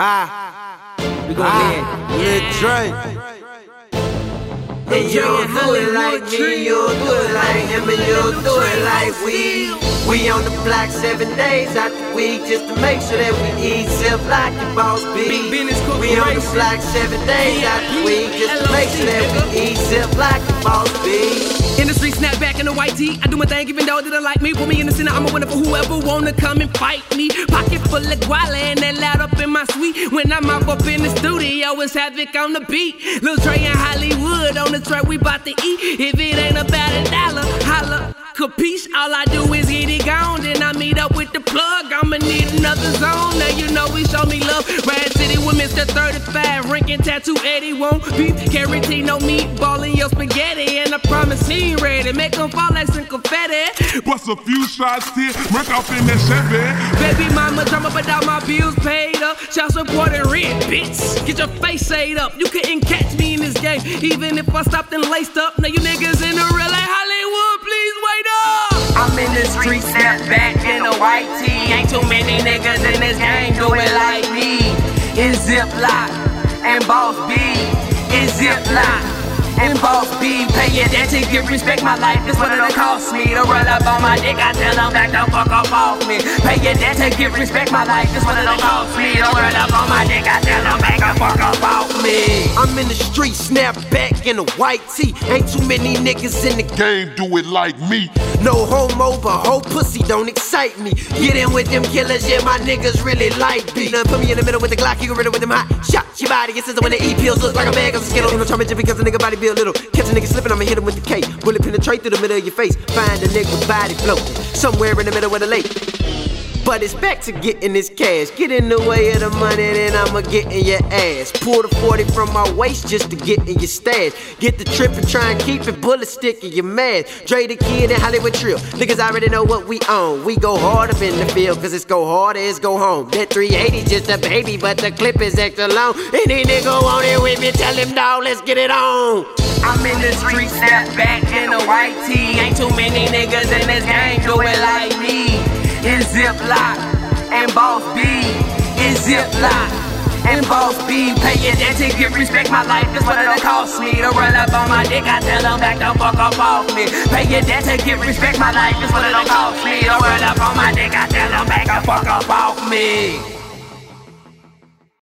Ah, we gon' ah, Lil Draye. And you don't do it like me, you don't do it like him, and you don't do it like we. We on the block seven days out the week just to make sure that we eat self like the boss be. We on the block seven days out the week just to make sure that we eat self like the boss be. In the street, snap back in the white tee. I do my thing, even though they don't like me. Put me in the center, I'm a winner for whoever wanna come and fight me. Pocket full of guala and that loud up in my. When I'm up up in the studio, it's havoc on the beat. Lil Draye in Hollywood on the track, we bout to eat. If it ain't about a dollar, holla. Capiche, all I do is get it gone. Then I meet up with the plug. I'ma need another zone. Now you know we show me love. Mr. 35. Ranking tattoo Eddie won't beef. Carotene, no meatball in your spaghetti. And I promise he ain't ready. Make them fall like some confetti. Bust a few shots here. Wreck off in that Chevy. Baby mama drama, but all my bills paid up. Child support and rent, bitch. Get your face saved up. You couldn't catch me in this game. Even if I stopped and laced up. Now you niggas in the real like Hollywood, please wait up. I'm in the street, step back in a white tee. Ain't too many niggas in this game do it like me. It's Ziploc and Boss B. It's Ziploc and boss B. Pay your debt to get respect. My life is what it'll cost me to run up on my dick. I tell them back the fuck up off me. Pay your debt to get respect. My life is what it'll cost me to run up on my dick. I tell them back the fuck up off me. I'm in the street, snap back in a white tee. Ain't too many niggas in the game do it like me. No homo, but whole pussy don't excite me. Get in with them killers, yeah, my niggas really like me. Now put me in the middle with the Glock, you get rid of with them hot shots. Your body gets when the E pills look like a bag of Skittles. You know, try me just because the nigga body be a little. Catch a nigga slipping, I'ma hit him with the K. Bullet penetrate through the middle of your face. Find a nigga body floating somewhere in the middle of the lake. But it's back to getting this cash. Get in the way of the money, then I'ma get in your ass. Pull the 40 from my waist just to get in your stash. Get the trip and try and keep it bullet stick in your mask. Draye the kid in Hollywood Tryl. Niggas already know what we own. We go hard up in the field, cause it's go hard it's go home. That 380 just a baby, but the clip is extra long. Any nigga want it with me, tell him dog, let's get it on. I'm in the street, step back in a white tee. Ain't too many niggas in this game do it like Ziploc and Boss B. It's Ziploc and Boss B. Pay your debt to get respect. My life is what it'll cost me to run up on my dick. I tell them back the fuck up off me. Pay your debt to get respect. My life is what it'll cost me to run up on my dick. I tell them back the fuck up off me.